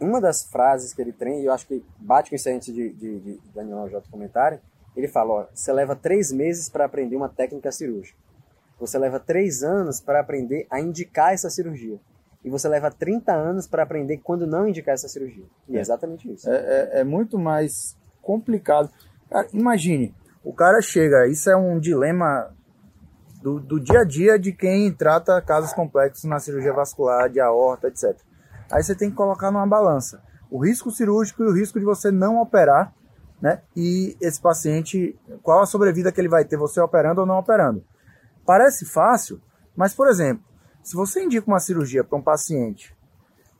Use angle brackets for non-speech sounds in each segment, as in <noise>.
uma das frases que ele tem, e eu acho que bate com isso antes de, de, de Daniel J comentário, ele fala, ó, você leva três meses para aprender uma técnica cirúrgica. Você leva três anos para aprender a indicar essa cirurgia. E você leva 30 anos para aprender quando não indicar essa cirurgia. E é, é exatamente isso. É, é, é, muito mais complicado. Cara, imagine, o cara chega, isso é um dilema do, do dia a dia de quem trata casos complexos na cirurgia vascular, de aorta, etc. Aí você tem que colocar numa balança o risco cirúrgico e o risco de você não operar, né? E esse paciente, qual a sobrevida que ele vai ter, você operando ou não operando. Parece fácil, mas, por exemplo, se você indica uma cirurgia para um paciente,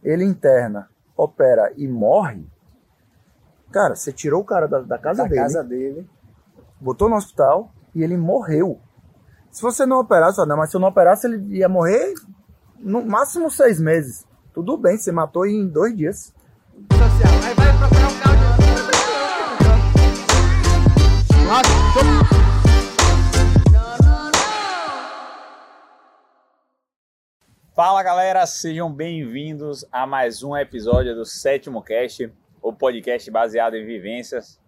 ele interna, opera e morre, cara, você tirou o cara da, da casa da dele. casa dele. Botou no hospital e ele morreu. Se você não operasse, não, mas se eu não operasse, ele ia morrer no máximo seis meses. Tudo bem, você matou em dois dias. Fala galera, sejam bem-vindos a mais um episódio do Sétimo Cast, o podcast baseado em vivências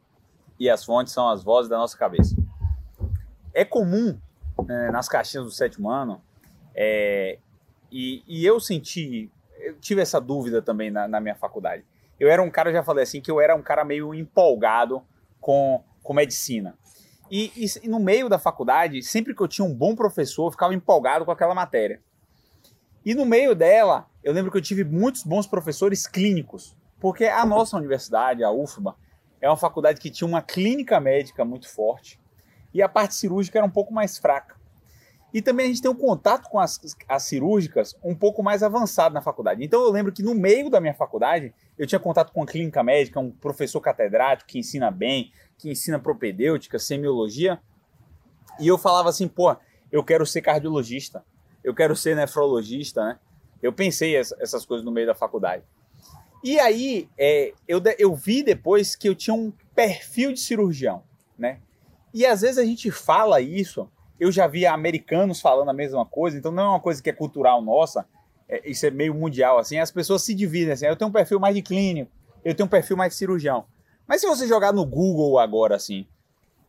e as fontes são as vozes da nossa cabeça. É comum né, nas caixinhas do sétimo ano, é, e, e, eu senti, eu tive essa dúvida também na, na, minha faculdade. Eu era um cara, já falei assim, que eu era um cara meio empolgado com, com medicina. E, e, no meio da faculdade, sempre que eu tinha um bom professor, eu ficava empolgado com aquela matéria. E no meio dela, eu lembro que eu tive muitos bons professores clínicos, porque a nossa universidade, a UFBA, é uma faculdade que tinha uma clínica médica muito forte e a parte cirúrgica era um pouco mais fraca. E também a gente tem um contato com as, as cirúrgicas um pouco mais avançado na faculdade. Então eu lembro que no meio da minha faculdade eu tinha contato com a clínica médica, um professor catedrático que ensina bem, que ensina propedêutica, semiologia. E eu falava assim, pô, eu quero ser cardiologista eu quero ser nefrologista, né? Eu pensei essas coisas no meio da faculdade. E aí, é, eu, eu vi depois que eu tinha um perfil de cirurgião, né? E às vezes a gente fala isso, eu já vi americanos falando a mesma coisa, então não é uma coisa que é cultural nossa, é, isso é meio mundial, assim, as pessoas se dividem, assim, eu tenho um perfil mais de clínico, eu tenho um perfil mais de cirurgião. Mas se você jogar no Google agora, assim,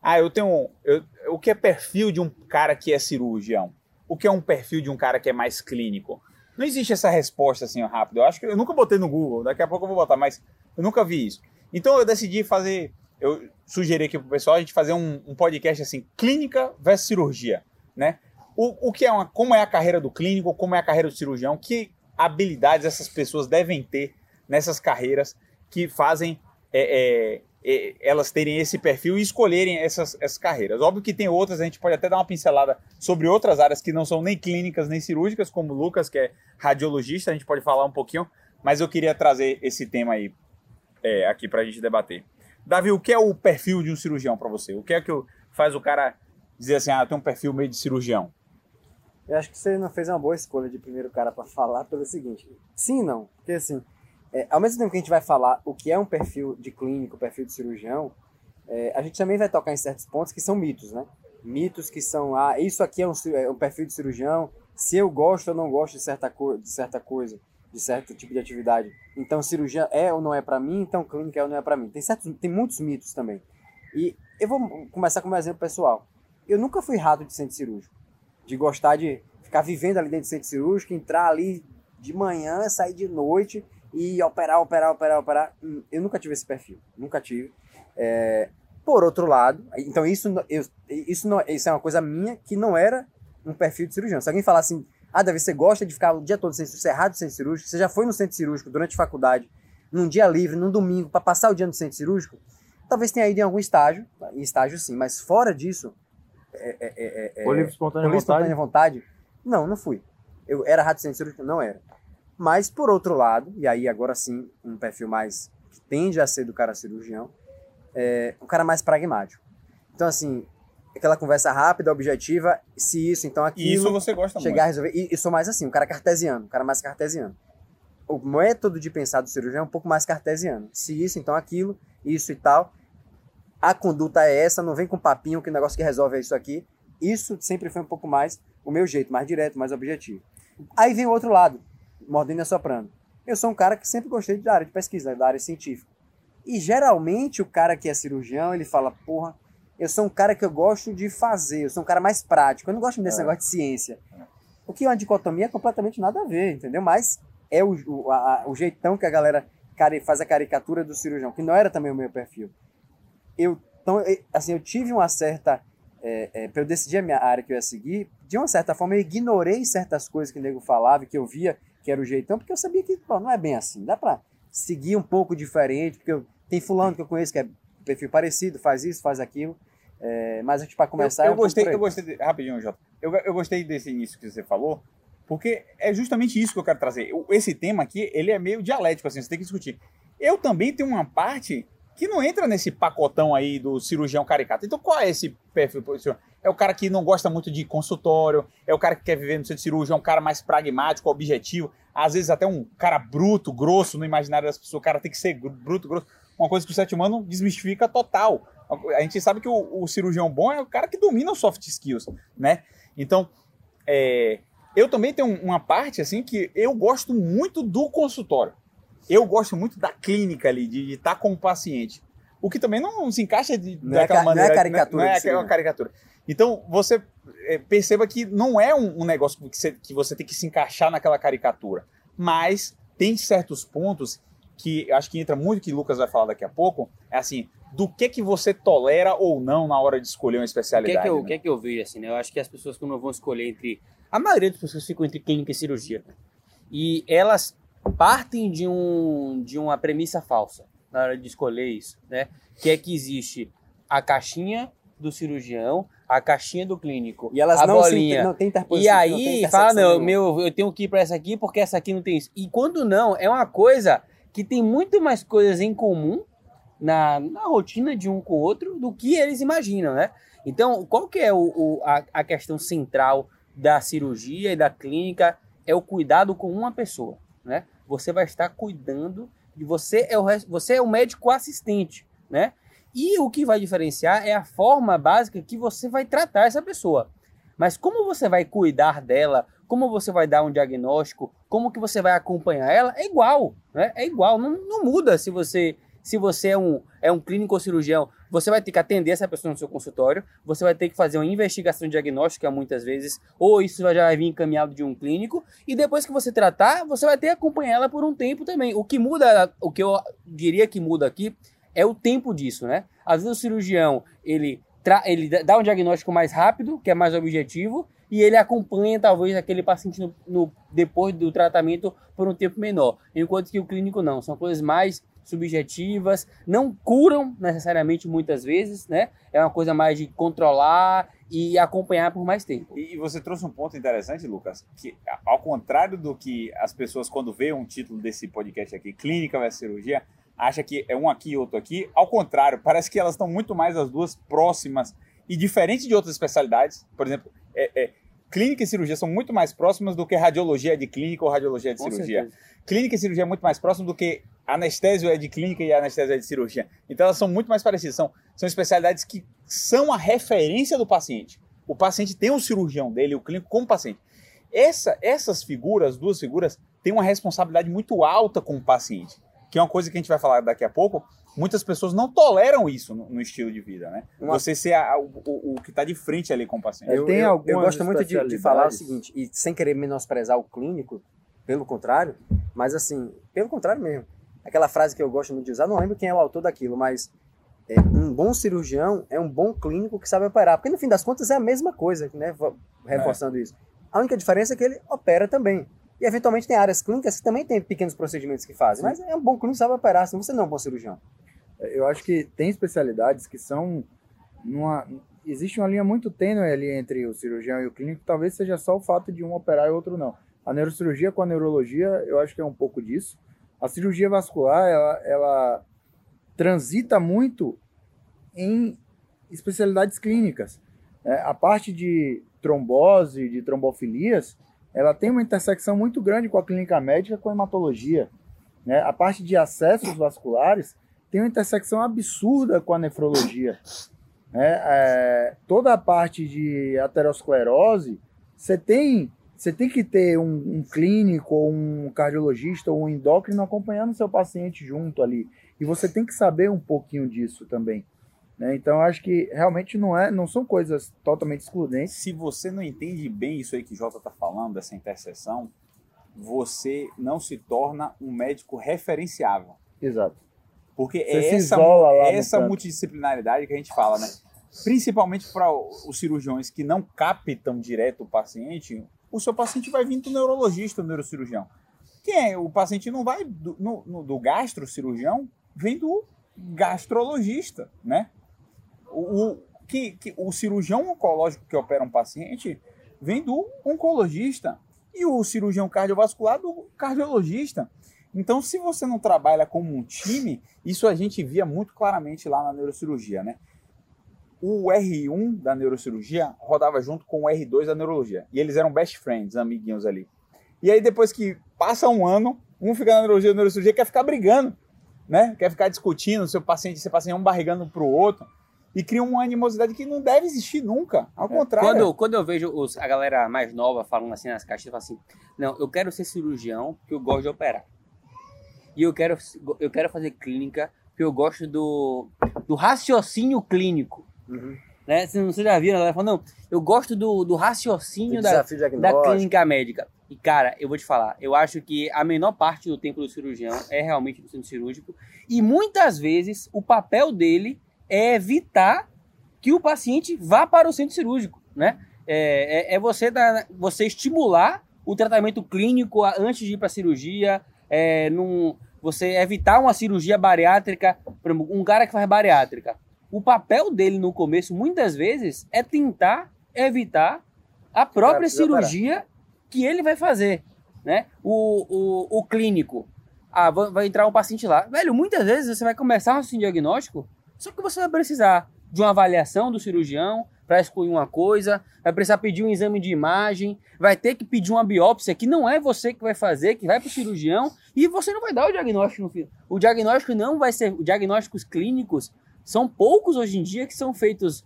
ah, eu tenho, eu, o que é perfil de um cara que é cirurgião? o que é um perfil de um cara que é mais clínico? Não existe essa resposta assim rápido. Eu acho que eu nunca botei no Google, daqui a pouco eu vou botar, mas eu nunca vi isso. Então eu decidi fazer, eu sugeri aqui pro pessoal a gente fazer um, um podcast assim, clínica versus cirurgia, né? O, o que é uma, como é a carreira do clínico, como é a carreira do cirurgião, que habilidades essas pessoas devem ter nessas carreiras que fazem é, é, elas terem esse perfil e escolherem essas, essas carreiras. Óbvio que tem outras, a gente pode até dar uma pincelada sobre outras áreas que não são nem clínicas nem cirúrgicas, como o Lucas, que é radiologista, a gente pode falar um pouquinho, mas eu queria trazer esse tema aí é, aqui para a gente debater. Davi, o que é o perfil de um cirurgião para você? O que é que faz o cara dizer assim, ah, tem um perfil meio de cirurgião? Eu acho que você não fez uma boa escolha de primeiro cara para falar pelo seguinte. Sim, não. Porque assim, é, ao mesmo tempo que a gente vai falar o que é um perfil de clínico, perfil de cirurgião, é, a gente também vai tocar em certos pontos que são mitos, né? Mitos que são, ah, isso aqui é um, é um perfil de cirurgião, se eu gosto ou não gosto de certa, de certa coisa, de certo tipo de atividade. Então, cirurgia é ou não é para mim, então clínica é ou não é para mim. Tem, certos, tem muitos mitos também. E eu vou começar com um exemplo pessoal. Eu nunca fui rato de centro cirúrgico, de gostar de ficar vivendo ali dentro do centro cirúrgico, entrar ali de manhã, sair de noite e operar, operar, operar, operar. Hum, eu nunca tive esse perfil, nunca tive. É, por outro lado, então isso, eu, isso, não, isso é uma coisa minha que não era um perfil de cirurgião. Se alguém falar assim, ah, Davi, você gosta de ficar o dia todo sem cerrado centro cirúrgico, você já foi no centro cirúrgico durante a faculdade, num dia livre, num domingo, para passar o dia no centro cirúrgico, talvez tenha ido em algum estágio, em estágio sim, mas fora disso. É, é, é, é, por livre espontânea espontânea vontade? Não, não fui. Eu era rato centro cirúrgico? Não era. Mas, por outro lado, e aí agora sim, um perfil mais que tende a ser do cara cirurgião, é um cara mais pragmático. Então, assim, aquela conversa rápida, objetiva, se isso, então aquilo. Isso você gosta chegar muito. a resolver. E, e sou mais assim, um cara cartesiano, um cara mais cartesiano. O método de pensar do cirurgião é um pouco mais cartesiano. Se isso, então aquilo, isso e tal. A conduta é essa, não vem com papinho que o negócio que resolve é isso aqui. Isso sempre foi um pouco mais o meu jeito, mais direto, mais objetivo. Aí vem o outro lado, mordendo e assoprando. Eu sou um cara que sempre gostei da área de pesquisa, da área científica. E geralmente o cara que é cirurgião, ele fala, porra, eu sou um cara que eu gosto de fazer, eu sou um cara mais prático, eu não gosto desse é. negócio de ciência. O que é uma dicotomia é completamente nada a ver, entendeu? Mas é o, o, a, o jeitão que a galera faz a caricatura do cirurgião, que não era também o meu perfil. Eu, então, assim, eu tive uma certa. É, é, para eu decidir a minha área que eu ia seguir, de uma certa forma eu ignorei certas coisas que o nego falava, que eu via que era o jeitão, porque eu sabia que pô, não é bem assim. Dá para seguir um pouco diferente, porque eu, tem fulano que eu conheço que é perfil parecido, faz isso, faz aquilo. É, mas a gente para começar. Eu, eu é gostei, eu gostei de, rapidinho, Jota. Eu, eu gostei desse início que você falou, porque é justamente isso que eu quero trazer. Esse tema aqui, ele é meio dialético, assim, você tem que discutir. Eu também tenho uma parte que não entra nesse pacotão aí do cirurgião caricato. Então, qual é esse perfil? É o cara que não gosta muito de consultório, é o cara que quer viver no centro cirúrgico, é um cara mais pragmático, objetivo, às vezes até um cara bruto, grosso no imaginário das pessoas. O cara tem que ser bruto, grosso. Uma coisa que o sétimo ano desmistifica total. A gente sabe que o, o, cirurgião bom é o cara que domina os soft skills, né? Então, é, eu também tenho uma parte assim que eu gosto muito do consultório. Eu gosto muito da clínica ali, de estar com o paciente. O que também não se encaixa de, não é daquela é, maneira. Não é caricatura. Não é aquela caricatura. Então, você é, perceba que não é um, um negócio que você, que você tem que se encaixar naquela caricatura. Mas tem certos pontos que acho que entra muito que o Lucas vai falar daqui a pouco. É assim, do que que você tolera ou não na hora de escolher uma especialidade. O que é que eu, né? que é que eu vejo assim, né? Eu acho que as pessoas quando vão escolher entre a maioria das pessoas ficam entre clínica e cirurgia. E elas partem de um de uma premissa falsa na hora de escolher isso, né? Que é que existe a caixinha do cirurgião, a caixinha do clínico, e elas a não bolinha. Se, não tem e aí fala não, meu, eu tenho que ir para essa aqui porque essa aqui não tem isso. E quando não, é uma coisa que tem muito mais coisas em comum na, na rotina de um com o outro do que eles imaginam, né? Então, qual que é o, o a, a questão central da cirurgia e da clínica? É o cuidado com uma pessoa, né? Você vai estar cuidando de você é o você é o médico assistente, né? E o que vai diferenciar é a forma básica que você vai tratar essa pessoa. Mas como você vai cuidar dela, como você vai dar um diagnóstico, como que você vai acompanhar ela, é igual, né? É igual, não, não muda se você se você é um, é um clínico ou cirurgião, você vai ter que atender essa pessoa no seu consultório, você vai ter que fazer uma investigação diagnóstica muitas vezes, ou isso já vai vir encaminhado de um clínico, e depois que você tratar, você vai ter que acompanhar ela por um tempo também. O que muda, o que eu diria que muda aqui, é o tempo disso, né? Às vezes o cirurgião, ele, ele dá um diagnóstico mais rápido, que é mais objetivo, e ele acompanha talvez aquele paciente no, no, depois do tratamento por um tempo menor. Enquanto que o clínico não, são coisas mais subjetivas, não curam necessariamente muitas vezes, né? É uma coisa mais de controlar e acompanhar por mais tempo. E, você trouxe um ponto interessante, Lucas, que ao contrário do que as pessoas quando veem um título desse podcast aqui, clínica versus cirurgia, acha que é um aqui e outro aqui, ao contrário, parece que elas estão muito mais as duas próximas e diferente de outras especialidades, por exemplo, é, é, clínica e cirurgia são muito mais próximas do que radiologia de clínica ou radiologia de Com cirurgia. Certeza. Clínica e cirurgia é muito mais próximo do que anestésio é de clínica e anestésio é de cirurgia. Então elas são muito mais parecidas. São, são especialidades que são a referência do paciente. O paciente tem um cirurgião dele, o clínico como paciente. Essa, essas figuras, duas figuras, têm uma responsabilidade muito alta com o paciente, que é uma coisa que a gente vai falar daqui a pouco. Muitas pessoas não toleram isso no, no estilo de vida, né? Uma... Você ser a, o, o, o, que está de frente ali com o paciente. Eu, eu, eu gosto muito de, de falar o seguinte, e sem querer menosprezar o clínico, pelo contrário, mas assim, pelo contrário mesmo aquela frase que eu gosto muito de usar, não lembro quem é o autor daquilo, mas é, um bom cirurgião é um bom clínico que sabe operar, porque no fim das contas é a mesma coisa, né? Reforçando é. isso. A única diferença é que ele opera também. E eventualmente tem áreas clínicas que também tem pequenos procedimentos que fazem, Sim. mas é um bom clínico que sabe operar, senão você não é um bom cirurgião. É, eu acho que tem especialidades que são numa existe uma linha muito tênue ali entre o cirurgião e o clínico, talvez seja só o fato de um operar e o outro não. A neurocirurgia com a neurologia, eu acho que é um pouco disso. A cirurgia vascular, ela, ela transita muito em especialidades clínicas. É, a parte de trombose, de trombofilias, ela tem uma intersecção muito grande com a clínica médica, com a hematologia. Né? A parte de acessos vasculares tem uma intersecção absurda com a nefrologia. Né? É, toda a parte de aterosclerose, você tem você tem que ter um, um clínico, ou um cardiologista, ou um endócrino acompanhando o seu paciente junto ali. E você tem que saber um pouquinho disso também. Né? Então, eu acho que realmente não, é, não são coisas totalmente excludentes. Se você não entende bem isso aí que o Jota está falando, dessa interseção, você não se torna um médico referenciável. Exato. Porque Você é essa, essa multidisciplinaridade que a gente fala, né? Principalmente para os cirurgiões que não captam direto o paciente, o seu paciente vai vir do neurologista, do neurocirurgião. Quem é? O paciente não vai do, no, no- do gastrocirurgião, vem do gastrologista, né? O, o- que, que, o cirurgião oncológico que opera um paciente vem do oncologista e o cirurgião cardiovascular do cardiologista. Então, se você não trabalha como um time, isso a gente via muito claramente lá na neurocirurgia, né? O R1 da neurocirurgia rodava junto com o R2 da neurologia. E eles eram best friends, amiguinhos ali. E aí, depois que passa um ano, um fica na neurologia, a neurocirurgia quer ficar brigando, né? Quer ficar discutindo, seu paciente, seu paciente um barrigando pro outro. E cria uma animosidade que não deve existir nunca. Ao contrário. Quando, quando eu vejo os- a galera mais nova falando assim nas caixas, eu falo assim: não, eu quero ser cirurgião porque eu gosto de operar. E eu quero, eu quero fazer clínica porque eu gosto do, do raciocínio clínico. Uhum. Né? Vocês já viram? A galera falando, não, eu gosto do, do raciocínio da, da clínica médica. E, cara, eu vou te falar, eu acho que a menor parte do tempo do cirurgião é realmente do centro cirúrgico. E muitas vezes o papel dele é evitar que o paciente vá para o centro cirúrgico, né? É, é- é você, dar, você estimular o tratamento clínico antes de ir para a cirurgia, é, num, você evitar uma cirurgia bariátrica, por exemplo, um cara que faz bariátrica. O papel dele no começo, muitas vezes, é tentar evitar a própria parar. cirurgia que ele vai fazer, né? O, o, o clínico, ah, vai, entrar um paciente lá. Velho, muitas vezes você vai começar um diagnóstico, só que você vai precisar de uma avaliação do cirurgião para excluir uma coisa, vai precisar pedir um exame de imagem, vai ter que pedir uma biópsia que não é você que vai fazer, que vai para o cirurgião e você não vai dar o diagnóstico no fim. O diagnóstico não vai ser, os diagnósticos clínicos são poucos hoje em dia que são feitos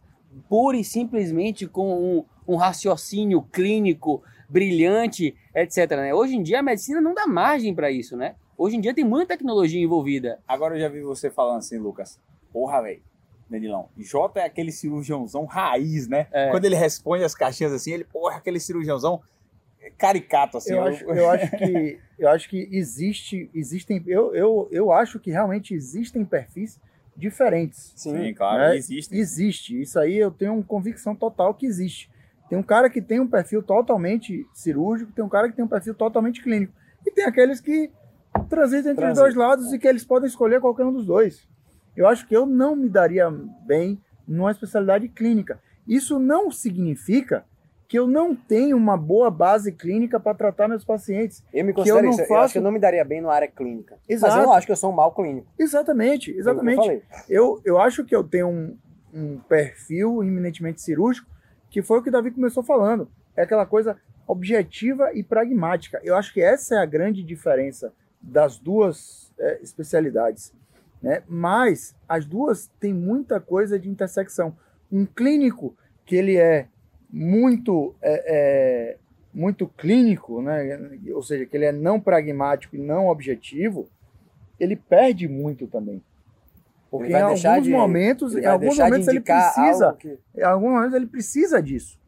pura e simplesmente com um, um raciocínio clínico brilhante, etc. né? Hoje em dia a medicina não dá margem para isso, né? Hoje em dia tem muita tecnologia envolvida. Agora eu já vi você falando assim, Lucas. Porra, velho. Danilão, Jota é aquele cirurgiãozão raiz, né? É. Quando ele responde as caixinhas assim, ele, porra, aquele cirurgiãozão caricato, assim. Eu acho, eu acho que eu acho que existe existem eu, eu, eu acho que realmente existem perfis diferentes Sim. Sim, claro, né? existe. existe isso aí eu tenho uma convicção total que existe tem um cara que tem um perfil totalmente cirúrgico tem um cara que tem um perfil totalmente clínico e tem aqueles que transitam entre os dois lados e que eles podem escolher qualquer um dos dois eu acho que eu não me daria bem numa especialidade clínica isso não significa que eu não tenho uma boa base clínica para tratar meus pacientes Eu me Que eu considero não isso. Eu faço- acho que eu não me daria bem na área clínica. Mas Exato. eu não acho que eu sou um mau clínico. Exatamente, exatamente. Eu. Eu, eu acho que eu tenho um, um perfil eminentemente cirúrgico, que foi o que o Davi começou falando. É aquela coisa objetiva e pragmática. Eu acho que essa é a grande diferença das duas é, especialidades. Né? Mas as duas têm muita coisa de intersecção. Um clínico que ele é muito, é, é, muito clínico, né? ou seja, que ele é não pragmático e não objetivo, ele perde muito também. Porque em alguns de- momentos, Ele em alguns momentos ele precisa, que- em alguns momentos ele precisa disso.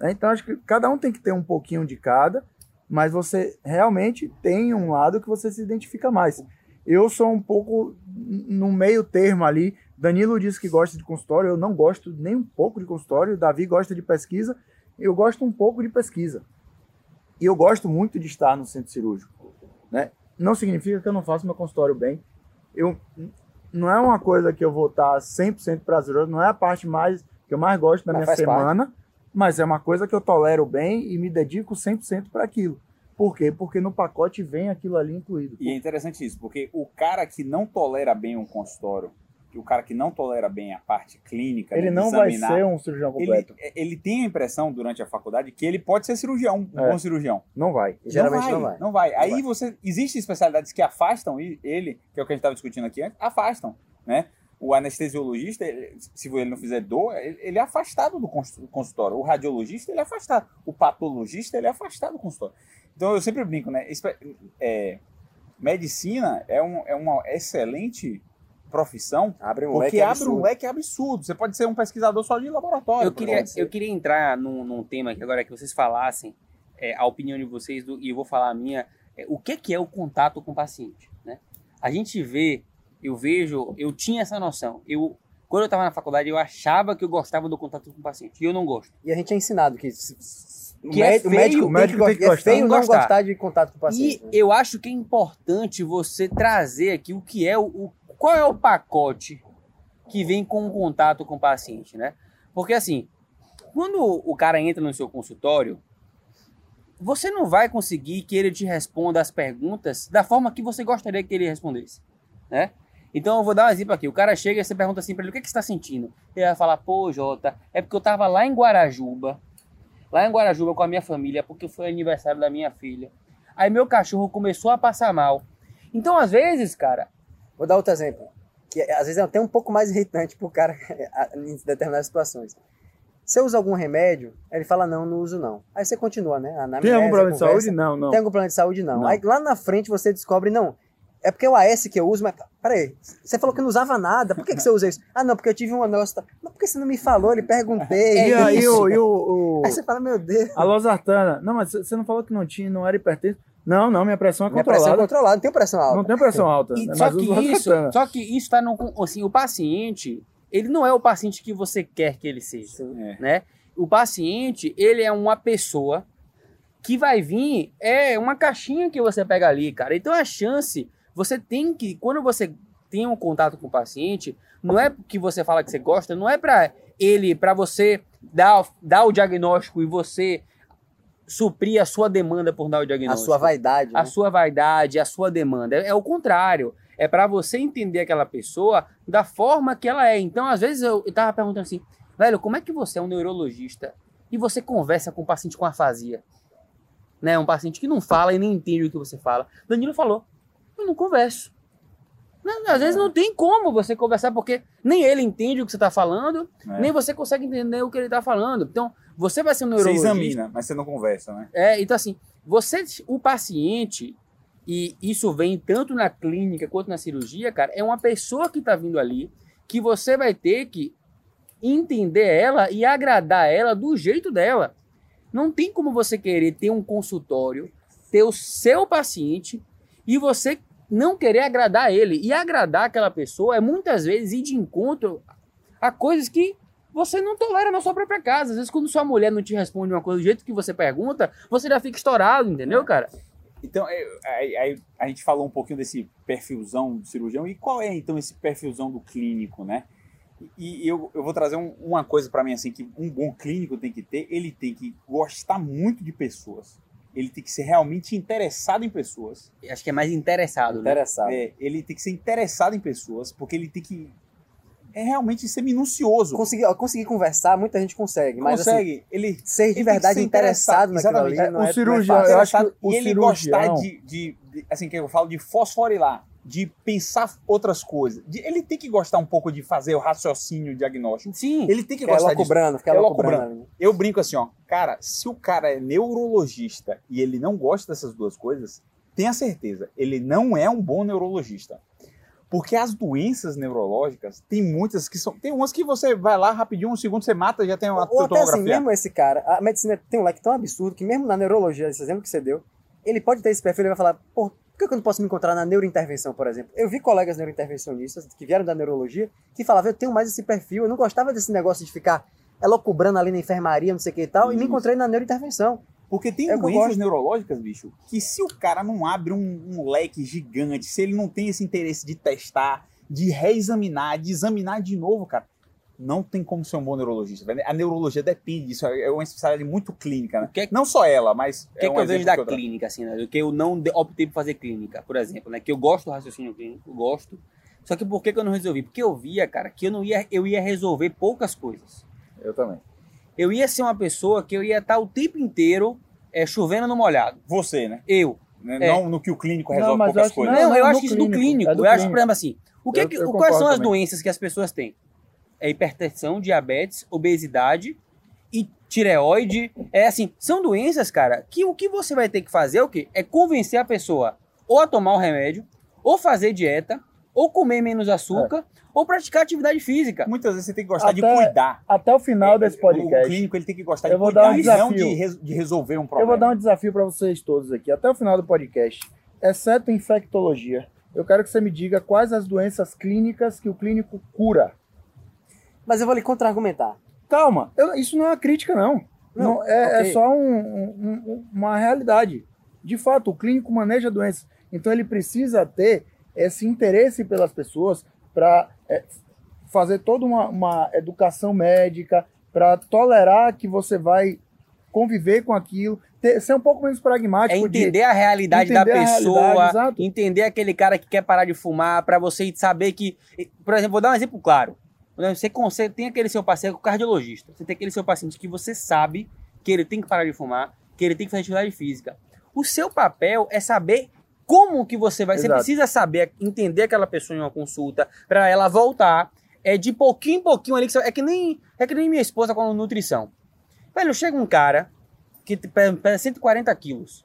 né? Então acho que cada um tem que ter um pouquinho de cada, mas você realmente tem um lado que você se identifica mais. Eu sou um pouco no meio termo ali. Danilo disse que gosta de consultório, eu não gosto nem um pouco de consultório. Davi gosta de pesquisa, eu gosto um pouco de pesquisa. E eu gosto muito de estar no centro cirúrgico. Né? Não significa que eu não faço meu consultório bem. Eu, não é uma coisa que eu vou estar 100% prazeroso, não é a parte mais que eu mais gosto da Mas minha faz parte. semana, mas é uma coisa que eu tolero bem e me dedico 100% para aquilo. Por quê? Porque no pacote vem aquilo ali incluído. E é interessante isso, porque o cara que não tolera bem um consultório, o cara que não tolera bem a parte clínica, Ele né, não vai ser um cirurgião ele, completo. ele tem a impressão durante a faculdade que ele pode ser cirurgião, um É. bom cirurgião. Não vai. Geralmente não vai. Não vai. Aí vai. você. Existem especialidades que afastam ele, que é o que a gente estava discutindo aqui antes, afastam, né? o anestesiologista, se ele não fizer dor, ele é afastado do cons- do consultório. O radiologista, ele é afastado. O patologista, ele é afastado do consultório. Então, eu sempre brinco, né? É, medicina é, um- é uma excelente profissão Abre um porque leque abre absurdo. um leque absurdo. Você pode ser um pesquisador só de laboratório. Eu queria, eu queria entrar num, num tema que agora que vocês falassem é, a opinião de vocês do- e eu vou falar a minha. é, o que, que é o contato com o paciente? Né? A gente vê, eu vejo, eu tinha essa noção. Eu, quando eu estava na faculdade, eu achava que eu gostava do contato com o paciente. E eu não gosto. E a gente é ensinado que, se- se- o, Que é médico, o feio, médico, o médico tem que é gostar. feio Tem que não gostar. gostar de contato com o paciente. E né? eu acho que é importante você trazer aqui o que é o, o- qual é o pacote que vem com o contato com o paciente, né? Porque assim, quando o cara entra no seu consultório, você não vai conseguir que ele te responda as perguntas da forma que você gostaria que ele respondesse, né? Então eu vou dar um exemplo aqui. O cara chega e você pergunta assim para ele: "O que, que você está sentindo?" Ele vai falar: "Pô, Jota, é porque eu tava lá em Guarajuba, lá em Guarajuba com a minha família, porque foi aniversário da minha filha. Aí meu cachorro começou a passar mal. Então, às vezes, cara, Vou dar outro exemplo, que é, às vezes é até um pouco mais irritante pro cara <laughs> em determinadas situações. Você usa algum remédio? Aí Ele fala, não, não uso não. Aí você continua, né? A Tem algum anamnese, problema a de conversa. saúde? Não, não. Tem algum problema de saúde? Não. Não. Aí lá na frente você descobre, não, é porque o AS que eu uso, mas peraí, você falou que não usava nada, por que, que você usa isso? Ah, não, porque eu tive um negócio. Mas por que você não me falou? Ele perguntei. E <laughs> É aí isso. o, e o, o- Aí você fala, meu Deus, a losartana. Não, mas você não falou que não tinha, não era hipertenso. Não, não, minha pressão é minha pressão é controlada. controlada, não tem pressão alta. Não tem pressão alta. E né, só mas que isso, só que isso tá no assim, o paciente, ele não é o paciente que você quer que ele seja, Sim. É. né? O paciente, ele é uma pessoa que vai vir é uma caixinha que você pega ali, cara. Então a chance, você tem que quando você tem um contato com o paciente, não é que você fala que você gosta, não é para ele, para você dar, dar o diagnóstico e você suprir a sua demanda por dar o A diagnóstico sua vaidade. a né? sua vaidade, a sua demanda. É, é o contrário. É para você entender aquela pessoa da forma que ela é. Então, às vezes, eu, eu tava perguntando assim, velho, como é que você é um neurologista e você conversa com um paciente com afasia? Né? Um paciente que não fala e nem entende o que você fala. Danilo falou, eu não converso. Né? Às vezes não tem como você conversar, porque nem ele entende o que você está falando, É. nem você consegue entender o que ele está falando. Então, você vai ser um Você neurologista. examina, mas você não conversa, né? É, então assim, você, o paciente, e isso vem tanto na clínica quanto na cirurgia, cara, é uma pessoa que tá vindo ali, que você vai ter que entender ela e agradar ela do jeito dela. Não tem como você querer ter um consultório, ter o seu paciente e você não querer agradar ele. E agradar aquela pessoa é muitas vezes ir de encontro a coisas que você não tolera na sua própria casa. Às vezes, quando sua mulher não te responde uma coisa do jeito que você pergunta, você já fica estourado, entendeu, cara? Então, é, aí- aí a gente falou um pouquinho desse perfilzão do cirurgião. E qual é, então, esse perfilzão do clínico, né? E e eu, eu vou trazer um- uma coisa para mim, assim, que um bom clínico tem que ter. Ele tem que gostar muito de pessoas. Ele tem que ser realmente interessado em pessoas. Acho que é mais interessado, né? Interessado. É, ele tem que ser interessado em pessoas, porque ele tem que é realmente ser minucioso. Conseguir, conseguir conversar, muita gente consegue, mas assim, Consegue. ele ser ele de que verdade ser interessado naquilo exatamente. ali É, não o é, é cirurgião, fácil. eu acho que o e ele cirurgião- gostar de, de- de- assim que eu falo de fosforilar, de pensar outras coisas. De- ele tem que gostar um pouco de fazer o raciocínio diagnóstico. Sim. Ele tem que Fica gostar disso. locubrando, fica É locubrando. ali. Eu brinco assim, ó, cara, se o cara é neurologista e ele não gosta dessas duas coisas, tenha certeza, ele não é um bom neurologista. Porque as doenças neurológicas, tem muitas que são. Tem umas que você vai lá rapidinho, um segundo você mata já tem uma Ou até assim, mesmo esse cara, a medicina tem um leque tão absurdo que mesmo na neurologia, esse exemplo que você deu, ele pode ter esse perfil, ele vai falar, por que eu não posso me encontrar na neurointervenção, por exemplo? Eu vi colegas neurointervencionistas que vieram da neurologia que falavam, eu tenho mais esse perfil, eu não gostava desse negócio de ficar elocubrando ali na enfermaria, não sei o que e tal, e me Isso. encontrei na neurointervenção. Porque tem É doenças neurológicas, bicho, que se o cara não abre um, um leque gigante, se ele não tem esse interesse de testar, de reexaminar, de examinar de novo, cara, não tem como ser um bom neurologista. A neurologia depende disso, é uma especialidade muito clínica, né? Que é que- Não só ela, mas. O que, é um que eu vejo da eu clínica, assim, né? Que eu não optei por fazer clínica, por exemplo, né? Que eu gosto do raciocínio clínico, gosto. Só que por que, que eu não resolvi? Porque eu via, cara, que eu não ia, eu ia resolver poucas coisas. Eu também. Eu ia ser uma pessoa que eu ia estar o tempo inteiro é, chovendo no molhado. Você, né? Eu. né? É. Não no que o clínico Não, resolve mas eu poucas acho coisas. Não, não, eu no acho que isso do clínico, é do eu acho, clínico. por exemplo, assim, o que, Eu- que- eu quais são as também. doenças que as pessoas têm? É hipertensão, diabetes, obesidade e tireoide. É assim, são doenças, cara, que o que você vai ter que fazer é o quê? É convencer a pessoa ou a tomar o remédio, ou fazer dieta, ou comer menos açúcar, ou praticar atividade física. Muitas vezes você tem que gostar de Até- cuidar. Até o final desse O podcast, clínico ele tem que gostar Eu de cuidar dar um e não de, res- de resolver um eu problema. vou dar um desafio para vocês todos aqui. Até o final do podcast, exceto infectologia, eu quero que você me diga quais as doenças clínicas que o clínico cura. Mas eu vou lhe contra-argumentar. Calma, eu- isso não é uma crítica, não. Não, Não, é, ok. é só um- um- uma realidade. De fato, o clínico maneja doenças. Então ele precisa ter esse interesse pelas pessoas para fazer toda uma, uma educação médica, para tolerar que você vai conviver com aquilo, ter- ser um pouco menos É pragmático. de- entender a realidade da entender a pessoa, realidade, entender aquele cara que quer parar de fumar, pra você saber que. Por exemplo, vou dar um exemplo claro. Você, você tem aquele seu parceiro, cardiologista. Você tem aquele seu paciente que você sabe que ele tem que parar de fumar, que ele tem que fazer atividade física. O seu papel é saber como que você vai. Você Exato. precisa saber, entender aquela pessoa em uma consulta, pra ela voltar. É de pouquinho em pouquinho ali. Que você, é, que nem, é que nem minha esposa com nutrição. Velho, chega um cara que pe- pesa 140 quilos.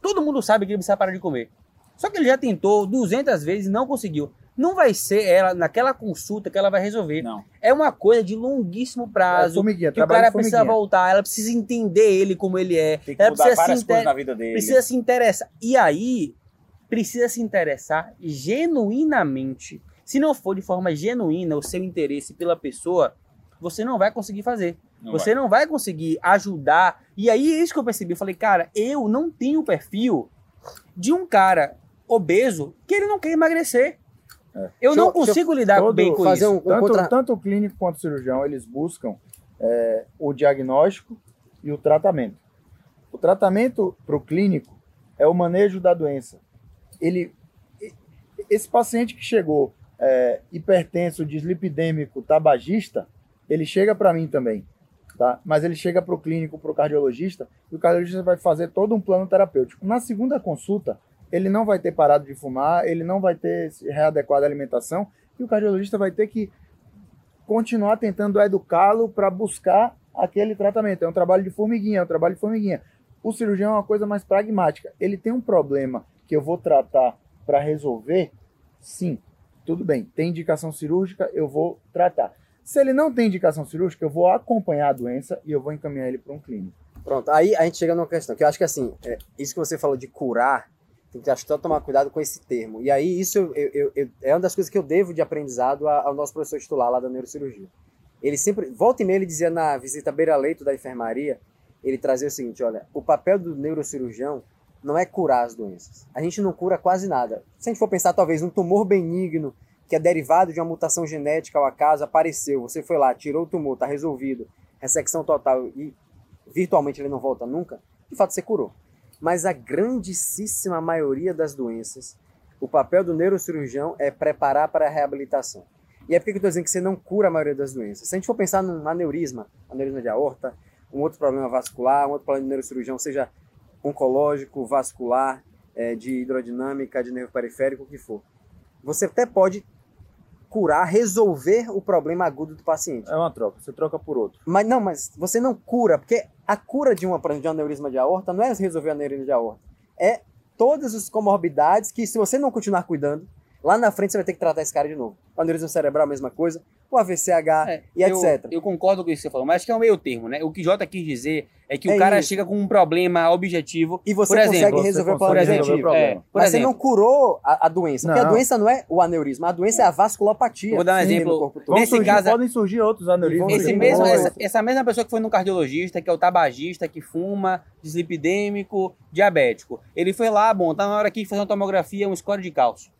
Todo mundo sabe que ele precisa parar de comer. Só que ele já tentou 200 vezes e não conseguiu. Não vai ser ela, naquela consulta, que ela vai resolver. Não. É uma coisa de longuíssimo É, prazo. formiguinha, que o cara precisa voltar, ela precisa entender ele como ele é. Tem que ela mudar precisa se, várias coisas na vida dele. precisa se interessar. E aí, precisa se interessar genuinamente. Se não for de forma genuína o seu interesse pela pessoa, você não vai conseguir fazer. Não você não vai conseguir ajudar. E aí é isso que eu percebi. Eu falei, cara, eu não tenho o perfil de um cara obeso que ele não quer emagrecer. É. Eu não eu- consigo lidar todo- bem com fazer isso. um- Tanto, contra- tanto o clínico quanto o cirurgião, eles buscam é, o diagnóstico e o tratamento. O tratamento para o clínico é o manejo da doença. Ele, esse paciente que chegou é, hipertenso, dislipidêmico, tabagista, ele chega para mim também, tá? Mas ele chega para o clínico, para o cardiologista, e o cardiologista vai fazer todo um plano terapêutico. Na segunda consulta, ele não vai ter parado de fumar, ele não vai ter readequado a alimentação, e o cardiologista vai ter que continuar tentando educá-lo para buscar aquele tratamento. É um trabalho de formiguinha, é um trabalho de formiguinha. O cirurgião é uma coisa mais pragmática. Ele tem um problema que eu vou tratar para resolver? Sim, tudo bem. Tem indicação cirúrgica, eu vou tratar. Se ele não tem indicação cirúrgica, eu vou acompanhar a doença e eu vou encaminhar ele para um clínico. Pronto, aí a gente chega numa questão, que eu acho que assim, é, isso que você falou de curar, tem que acho tomar cuidado com esse termo. E aí isso eu- eu- eu- é uma das coisas que eu devo de aprendizado ao nosso professor titular lá da neurocirurgia. Ele sempre, volta e meia ele dizia na visita beira-leito da enfermaria, ele trazia o seguinte, olha, o papel do neurocirurgião não é curar as doenças. A gente não cura quase nada. Se a gente for pensar talvez num tumor benigno, que é derivado de uma mutação genética ao acaso, apareceu, você foi lá, tirou o tumor, está resolvido, ressecção total e virtualmente ele não volta nunca, de fato você curou. Mas a grandíssima maioria das doenças, o papel do neurocirurgião é preparar para a reabilitação. E é por que eu estou dizendo que você não cura a maioria das doenças. Se a gente for pensar num aneurisma, aneurisma de aorta, um outro problema vascular, um outro problema de neurocirurgião, seja oncológico, vascular, eh, de hidrodinâmica, de nervo periférico, o que for. Você até pode curar, resolver o problema agudo do paciente. É uma troca, você troca por outro. Mas não, mas você não cura, porque a cura de uma, por exemplo, de um aneurisma de aorta não é resolver o aneurisma de aorta. É todas as comorbidades que, se você não continuar cuidando, lá na frente você vai ter que tratar esse cara de novo. O aneurisma cerebral, a mesma coisa. O AVCH É, e eu, etc. Eu concordo com isso que você falou, mas acho que é um meio termo, né? O que Jota quis dizer é que É o cara isso. chega com um problema objetivo. E você por consegue exemplo, Você resolver o consegue problema o problema. É, por Mas exemplo, você não curou a, a doença. Porque a Não. doença não é o aneurisma, a doença é a vasculopatia. Vou dar um Sim, exemplo. Nesse surgir- caso- podem surgir outros aneurismas. Esse mesmo, essa, essa mesma pessoa que foi no cardiologista, que é o tabagista, que fuma, dislipidêmico, diabético. Ele foi lá, bom, tá na hora aqui de fazer uma tomografia, um score de cálcio.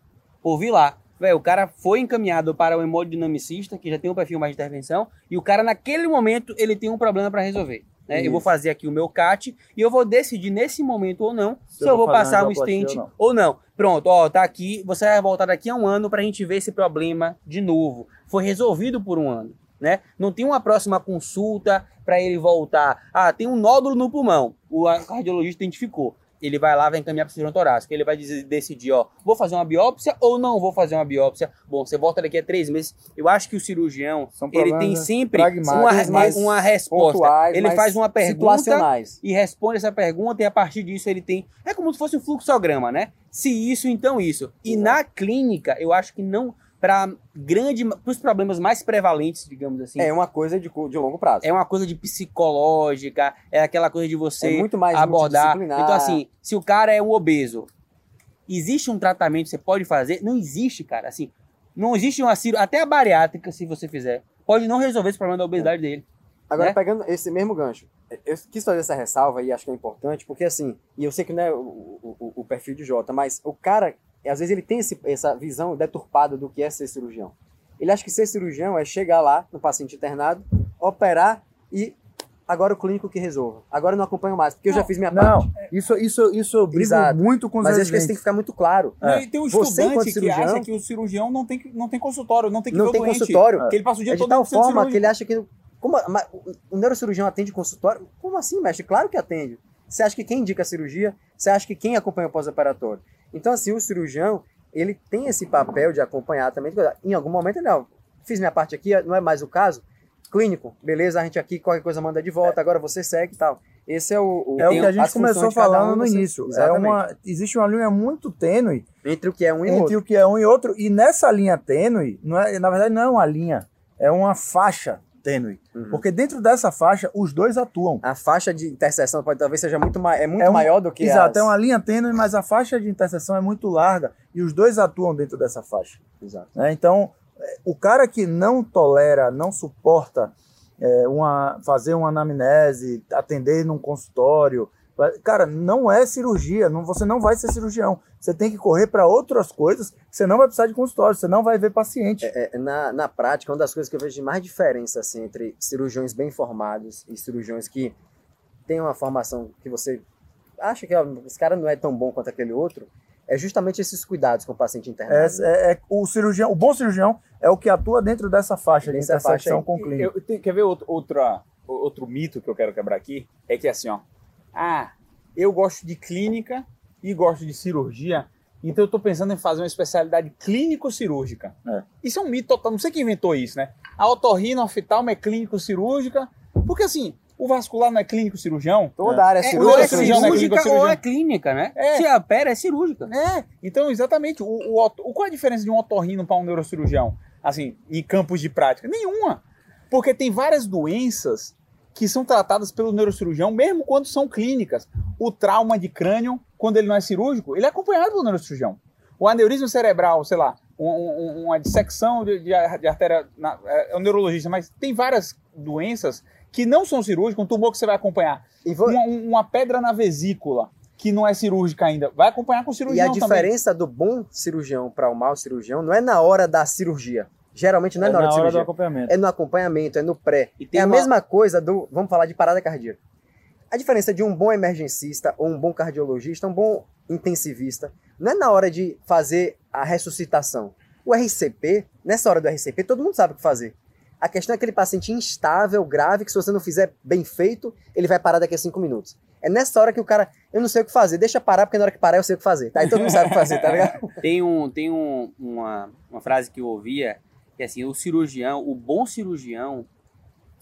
Ouvi lá. O cara foi encaminhado para o hemodinamicista, que já tem um perfil mais de intervenção, e o cara, naquele momento, ele tem um problema para resolver. né? Eu vou fazer aqui o meu CAT e eu vou decidir nesse momento ou não se, eu vou passar um stent ou não. ou não. Pronto, ó, tá aqui, você vai voltar daqui a um ano pra gente ver esse problema de novo. Foi resolvido por um ano, né? Não tem uma próxima consulta pra ele voltar. Ah, tem um nódulo no pulmão. O cardiologista identificou. Ele vai lá, vai encaminhar para o cirurgião torácico. Ele vai decidir, ó, vou fazer uma biópsia ou não vou fazer uma biópsia. Bom, você volta daqui a três meses. Eu acho que o cirurgião, ele tem sempre uma, uma resposta. Ele faz uma pergunta e responde essa pergunta e a partir disso ele tem... É como se fosse um fluxograma, né? Se isso, então isso. E na clínica, eu acho que não para grande para os problemas mais prevalentes, digamos assim. É uma coisa de, de longo prazo. É uma coisa de psicológica, é aquela coisa de você é muito mais abordar. Então assim, se o cara é um obeso, existe um tratamento que você pode fazer? Não existe, cara. Assim, não existe uma cirurgia, até a bariátrica, se você fizer, pode não resolver esse problema da obesidade dele. Agora, né? pegando esse mesmo gancho, eu quis fazer essa ressalva e acho que é importante, porque assim, e eu sei que não é o, o, o perfil de Jota, mas o cara às vezes ele tem esse, essa visão deturpada do que é ser cirurgião. Ele acha que ser cirurgião é chegar lá no paciente internado, operar e agora o clínico que resolva. Agora eu não acompanho mais, porque não, eu já fiz minha não, parte. Não, isso, isso, isso eu brigo Exato. muito com os Mas acho que isso tem que ficar muito claro. É. Tem um estudante que acha que o cirurgião não tem, não tem consultório, não tem que não ver tem doente, consultório. Que ele passa o dia é todo de tal forma que ele acha que... Como, o neurocirurgião atende consultório? Como assim, mestre? Claro que atende. Você acha que quem indica a cirurgia? Você acha que quem acompanha o pós-operatório? Então, assim, o cirurgião, ele tem esse papel de acompanhar também. Em algum momento, não, fiz minha parte aqui, não é mais o caso. Clínico, beleza, a gente aqui, qualquer coisa manda de volta, agora você segue e tal. Esse é o, o é o que a gente começou falando um, no início. É uma, existe uma linha muito tênue entre o que é um e entre outro. o que é um e outro. E nessa linha tênue, não é, na verdade, não é uma linha, é uma faixa tênue. Uhum. Porque dentro dessa faixa, os dois atuam. A faixa de interseção pode talvez seja muito, ma é muito é um, maior do que Exato, as... é uma linha tênue, mas a faixa de interseção é muito larga e os dois atuam dentro dessa faixa. Exato. É, então, é, o cara que não tolera, não suporta é, uma, fazer uma anamnese, atender num consultório, Cara, não é cirurgia, não, você não vai ser cirurgião. Você tem que correr para outras coisas, você não vai precisar de consultório, você não vai ver paciente. É, é, na, na prática, uma das coisas que eu vejo de mais diferença assim, entre cirurgiões bem formados e cirurgiões que têm uma formação que você acha que ó, esse cara não é tão bom quanto aquele outro, é justamente esses cuidados com o paciente internado. É, é, é, o cirurgião, o bom cirurgião é o que atua dentro dessa faixa dessa de intersecção faixa, com o clínico. Eu, eu, quer ver outro, outra, outro mito que eu quero quebrar aqui? É que assim, ó, ah, eu gosto de clínica e gosto de cirurgia, então eu estou pensando em fazer uma especialidade clínico-cirúrgica. É. Isso é um mito total, não sei quem inventou isso, né? A otorrina oftalma é clínico-cirúrgica, porque assim, o vascular não é clínico cirurgião? Toda é. área é cirúrgica. É, é cirúrgica é ou é clínica, né? É. Se opera, é cirúrgica. É, então exatamente. O, o, o, qual é a diferença de um otorrino para um neurocirurgião? Assim, em campos de prática? Nenhuma. Porque tem várias doenças que são tratadas pelo neurocirurgião, mesmo quando são clínicas. O trauma de crânio, quando ele não é cirúrgico, ele é acompanhado pelo neurocirurgião. O aneurisma cerebral, sei lá, um, um, uma dissecção de, de, de artéria, na, é, é um neurologista, mas tem várias doenças que não são cirúrgicas, um tumor que você vai acompanhar. Vou... Uma, uma, pedra na vesícula, que não é cirúrgica ainda, vai acompanhar com cirurgião E a diferença do bom cirurgião para o mau cirurgião não é na hora da cirurgia. Geralmente não é, é na hora, na hora do acompanhamento. É no acompanhamento, é no pré. É a uma... mesma coisa do. Vamos falar de parada cardíaca. A diferença de um bom emergencista, ou um bom cardiologista, um bom intensivista, não é na hora de fazer a ressuscitação. O RCP, nessa hora do RCP, todo mundo sabe o que fazer. A questão é aquele paciente instável, grave, que se você não fizer bem feito, ele vai parar daqui a cinco minutos. É nessa hora que o cara, eu não sei o que fazer, deixa parar, porque na hora que parar eu sei o que fazer. Tá? Aí todo mundo sabe o que fazer, tá ligado? <laughs> Tem, um, tem um, uma, uma frase que eu ouvia que assim, o cirurgião, o bom cirurgião,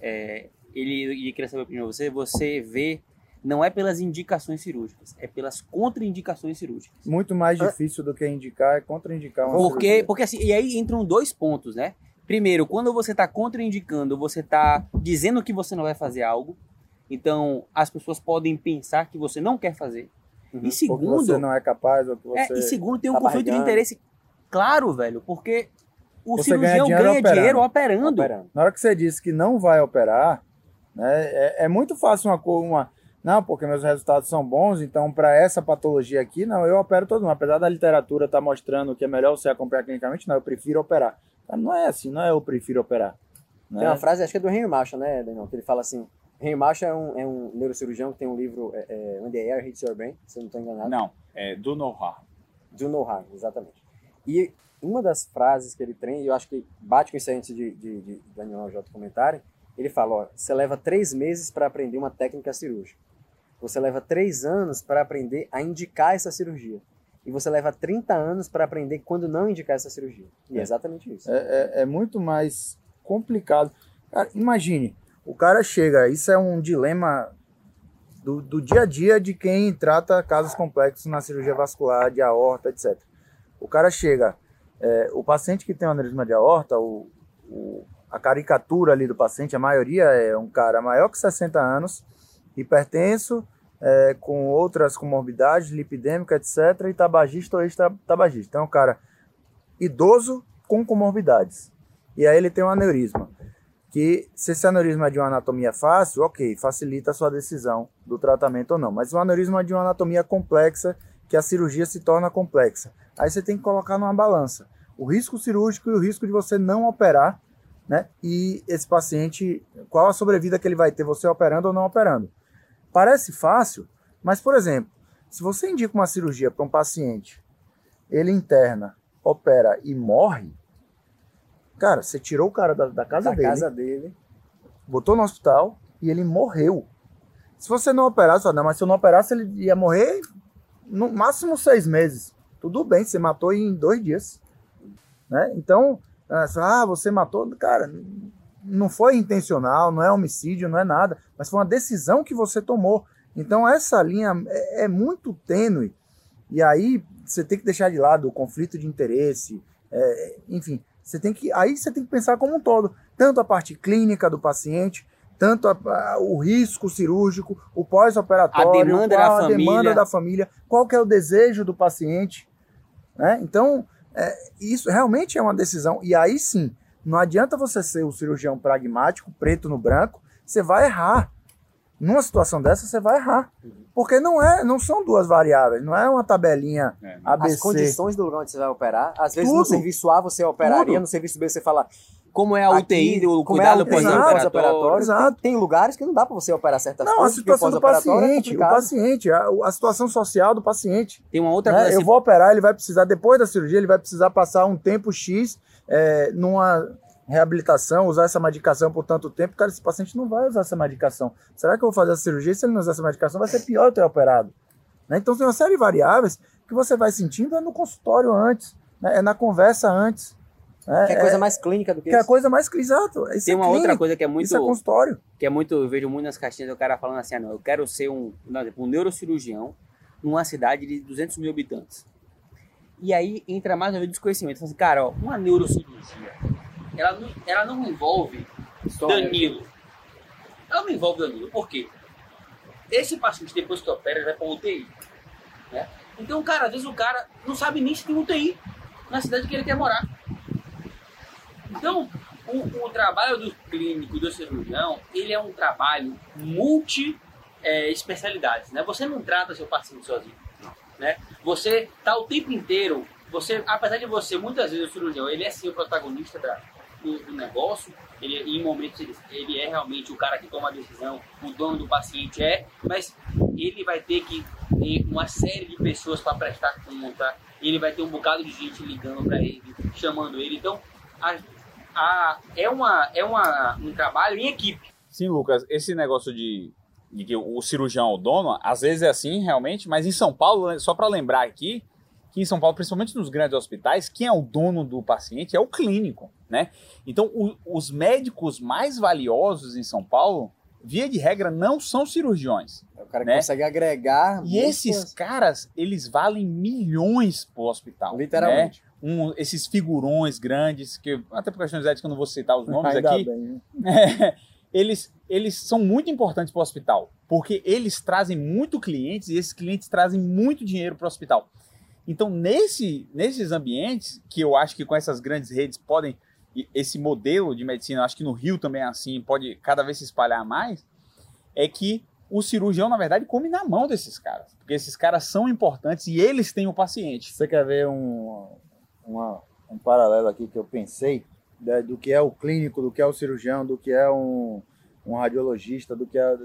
é, ele, e queria saber a opinião de você, você vê, não é pelas indicações cirúrgicas, é pelas contraindicações cirúrgicas. Muito mais difícil do que indicar é contraindicar uma porque, cirurgia. Porque assim, e aí entram dois pontos, né? Primeiro, quando você está contraindicando, você está dizendo que você não vai fazer algo, então as pessoas podem pensar que você não quer fazer. Uhum. E segundo, ou que você não é capaz, ou que você é, e segundo tem um tá conflito barrigando. de interesse claro, velho, porque o você cirurgião ganha dinheiro, ganha operando. dinheiro operando. operando. Na hora que você disse que não vai operar, né, é, é muito fácil uma, uma. Não, porque meus resultados são bons, então para essa patologia aqui, não, eu opero todo mundo. Apesar da literatura estar tá mostrando que é melhor você acompanhar clinicamente, não, eu prefiro operar. Não é assim, não é eu prefiro operar. Né? Tem uma frase, acho que é do Henry Marshall, né, Daniel, que ele fala assim, Henry Marshall é um, é um neurocirurgião que tem um livro, é, é, When the Air Hits Your Brain, se eu não estou enganado. Não, é Do No Harm. Do No Harm, exatamente. E uma das frases que ele tem, e eu acho que bate com isso antes de, de, de Daniel J comentarem, ele fala, ó, você leva três meses para aprender uma técnica cirúrgica. você leva 3 anos para aprender a indicar essa cirurgia. E você leva 30 anos para aprender quando não indicar essa cirurgia. E é, é exatamente isso. É, é, é, muito mais complicado. Cara, imagine, o cara chega, isso é um dilema do, do dia a dia de quem trata casos complexos na cirurgia vascular, de aorta, etc. O cara chega, é, o paciente que tem um aneurisma de aorta, o, o, a caricatura ali do paciente, a maioria é um cara maior que 60 anos, hipertenso, é, com outras comorbidades, lipidêmica, etc., e tabagista ou ex-tabagista. Então, é um cara idoso com comorbidades. E aí ele tem um aneurisma. Que se esse aneurisma é de uma anatomia fácil, ok, facilita a sua decisão do tratamento ou não. Mas o aneurisma de uma anatomia complexa, que a cirurgia se torna complexa. Aí você tem que colocar numa balança o risco cirúrgico e o risco de você não operar, né? E esse paciente, qual a sobrevida que ele vai ter, você operando ou não operando. Parece fácil, mas, por exemplo, se você indica uma cirurgia para um paciente, ele interna, opera e morre, cara, você tirou o cara da, da casa da dele, casa dele, botou no hospital e ele morreu. Se você não operasse, não, mas se eu não operasse, ele ia morrer no máximo seis meses. Tudo bem, você matou em dois dias. Né? Então, ah, você matou, cara, não foi intencional, não é homicídio, não é nada, mas foi uma decisão que você tomou. Então essa linha é, é muito tênue. E aí você tem que deixar de lado o conflito de interesse, é, enfim, você tem que aí você tem que pensar como um todo, tanto a parte clínica do paciente, tanto a, a, o risco cirúrgico, o pós-operatório, a demanda, da, a família. demanda da família, qual que é o desejo do paciente, né? Então é, isso realmente é uma decisão e aí sim não adianta você ser o cirurgião pragmático, preto no branco, você vai errar. Numa situação dessa, você vai errar. Porque não é, não são duas variáveis, não é uma tabelinha é. ABC. As condições do lugar onde você vai operar. Às vezes Tudo. no serviço A você operaria, Tudo. no serviço B você fala, como é a UTI, Aqui, o é cuidado pós-operatório. Exato. Tem lugares que não dá para você operar certas não, coisas. Não, a situação do é paciente, é o paciente, a, a, situação social do paciente. Tem uma outra né? coisa. Eu vou operar, ele vai precisar, depois da cirurgia, ele vai precisar passar um tempo X é, numa reabilitação, usar essa medicação por tanto tempo, cara, esse paciente não vai usar essa medicação. Será que eu vou fazer a cirurgia se ele não usar essa medicação, vai ser pior eu ter operado? Né? Então tem uma série de variáveis que você vai sentindo é no consultório antes, né? é na conversa antes. É, que é coisa mais clínica do que, que isso. é coisa mais exato. Isso tem é uma outra coisa que é muito. Isso é consultório. Que é muito. Eu vejo muito nas caixinhas o cara falando assim: ah, não, eu quero ser um, um neurocirurgião numa cidade de 200 mil habitantes. E aí entra mais uma vez desconhecimento. Fala assim, cara, ó, uma neurocirurgia ela não, ela não envolve Danilo. Ela não envolve Danilo. Por quê? Esse paciente, depois que opera, ele vai para UTI. Né? Então, cara, às vezes o cara não sabe nem se tem UTI na cidade que ele quer morar. Então, o, o trabalho do clínico, do cirurgião, ele é um trabalho multi é, especialidades, né? Você não trata seu paciente sozinho, né? Você tá o tempo inteiro, você, apesar de você, muitas vezes o cirurgião, ele é sim o protagonista da, do, do negócio, ele, em momentos ele, ele, é realmente o cara que toma a decisão, o dono do paciente é, mas ele vai ter que ter uma série de pessoas para prestar conta, ele vai ter um bocado de gente ligando para ele, chamando ele. Então, a, a, é, uma, é uma, um trabalho em equipe. Sim, Lucas, esse negócio de, de que o cirurgião é o dono, às vezes é assim realmente, mas em São Paulo, só para lembrar aqui, que em São Paulo, principalmente nos grandes hospitais, quem é o dono do paciente é o clínico, né? Então, o, os médicos mais valiosos em São Paulo, via de regra, não são cirurgiões. É o cara né? consegue agregar. E esses caras, eles valem milhões pro hospital. Literalmente. Né? Um, esses figurões grandes, que até por questões éticas eu não vou citar os nomes Ainda aqui. Bem, né? <laughs> eles, eles são muito importantes para o hospital, porque eles trazem muito clientes e esses clientes trazem muito dinheiro para o hospital. Então, nesse, nesses ambientes, que eu acho que com essas grandes redes podem, esse modelo de medicina, acho que no Rio também é assim, pode cada vez se espalhar mais, é que o cirurgião, na verdade, come na mão desses caras. Porque esses caras são importantes e eles têm o paciente. Você quer ver um, uma, um paralelo aqui que eu pensei né, do que é o clínico, do que é o cirurgião, do que é um, um radiologista, do que é.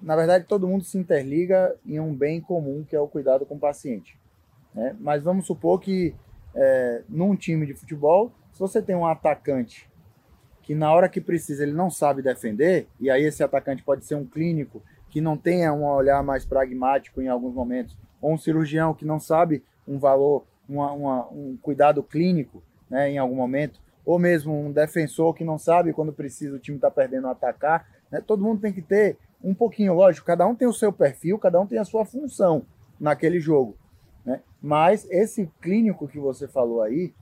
Na verdade, todo mundo se interliga em um bem comum que é o cuidado com o paciente. Né? Mas vamos supor que é, num time de futebol, se você tem um atacante que na hora que precisa ele não sabe defender, e aí esse atacante pode ser um clínico que não tenha um olhar mais pragmático em alguns momentos, ou um cirurgião que não sabe um valor, uma, uma, um cuidado clínico né, em algum momento, ou mesmo um defensor que não sabe quando precisa o time está perdendo atacar. Né? Todo mundo tem que ter um pouquinho, lógico, cada um tem o seu perfil, cada um tem a sua função naquele jogo. Né? Mas esse clínico que você falou aí